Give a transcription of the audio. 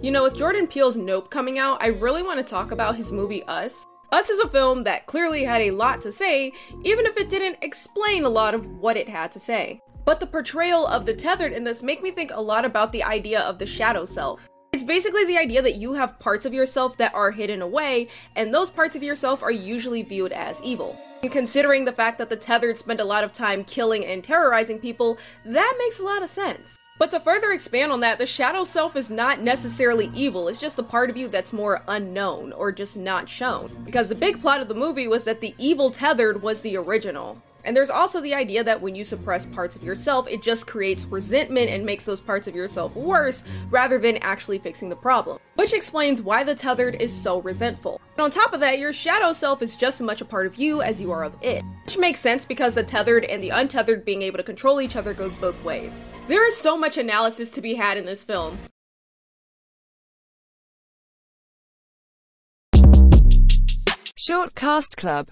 You know, with Jordan Peele's Nope coming out, I really want to talk about his movie Us. Us is a film that clearly had a lot to say, even if it didn't explain a lot of what it had to say. But the portrayal of the tethered in this make me think a lot about the idea of the shadow self. It's basically the idea that you have parts of yourself that are hidden away, and those parts of yourself are usually viewed as evil. Considering the fact that the tethered spend a lot of time killing and terrorizing people, that makes a lot of sense. But to further expand on that, the shadow self is not necessarily evil, it's just the part of you that's more unknown or just not shown. Because the big plot of the movie was that the evil tethered was the original. And there's also the idea that when you suppress parts of yourself, it just creates resentment and makes those parts of yourself worse rather than actually fixing the problem. Which explains why the tethered is so resentful. And on top of that, your shadow self is just as much a part of you as you are of it. Which makes sense because the tethered and the untethered being able to control each other goes both ways. There is so much analysis to be had in this film. Short Cast Club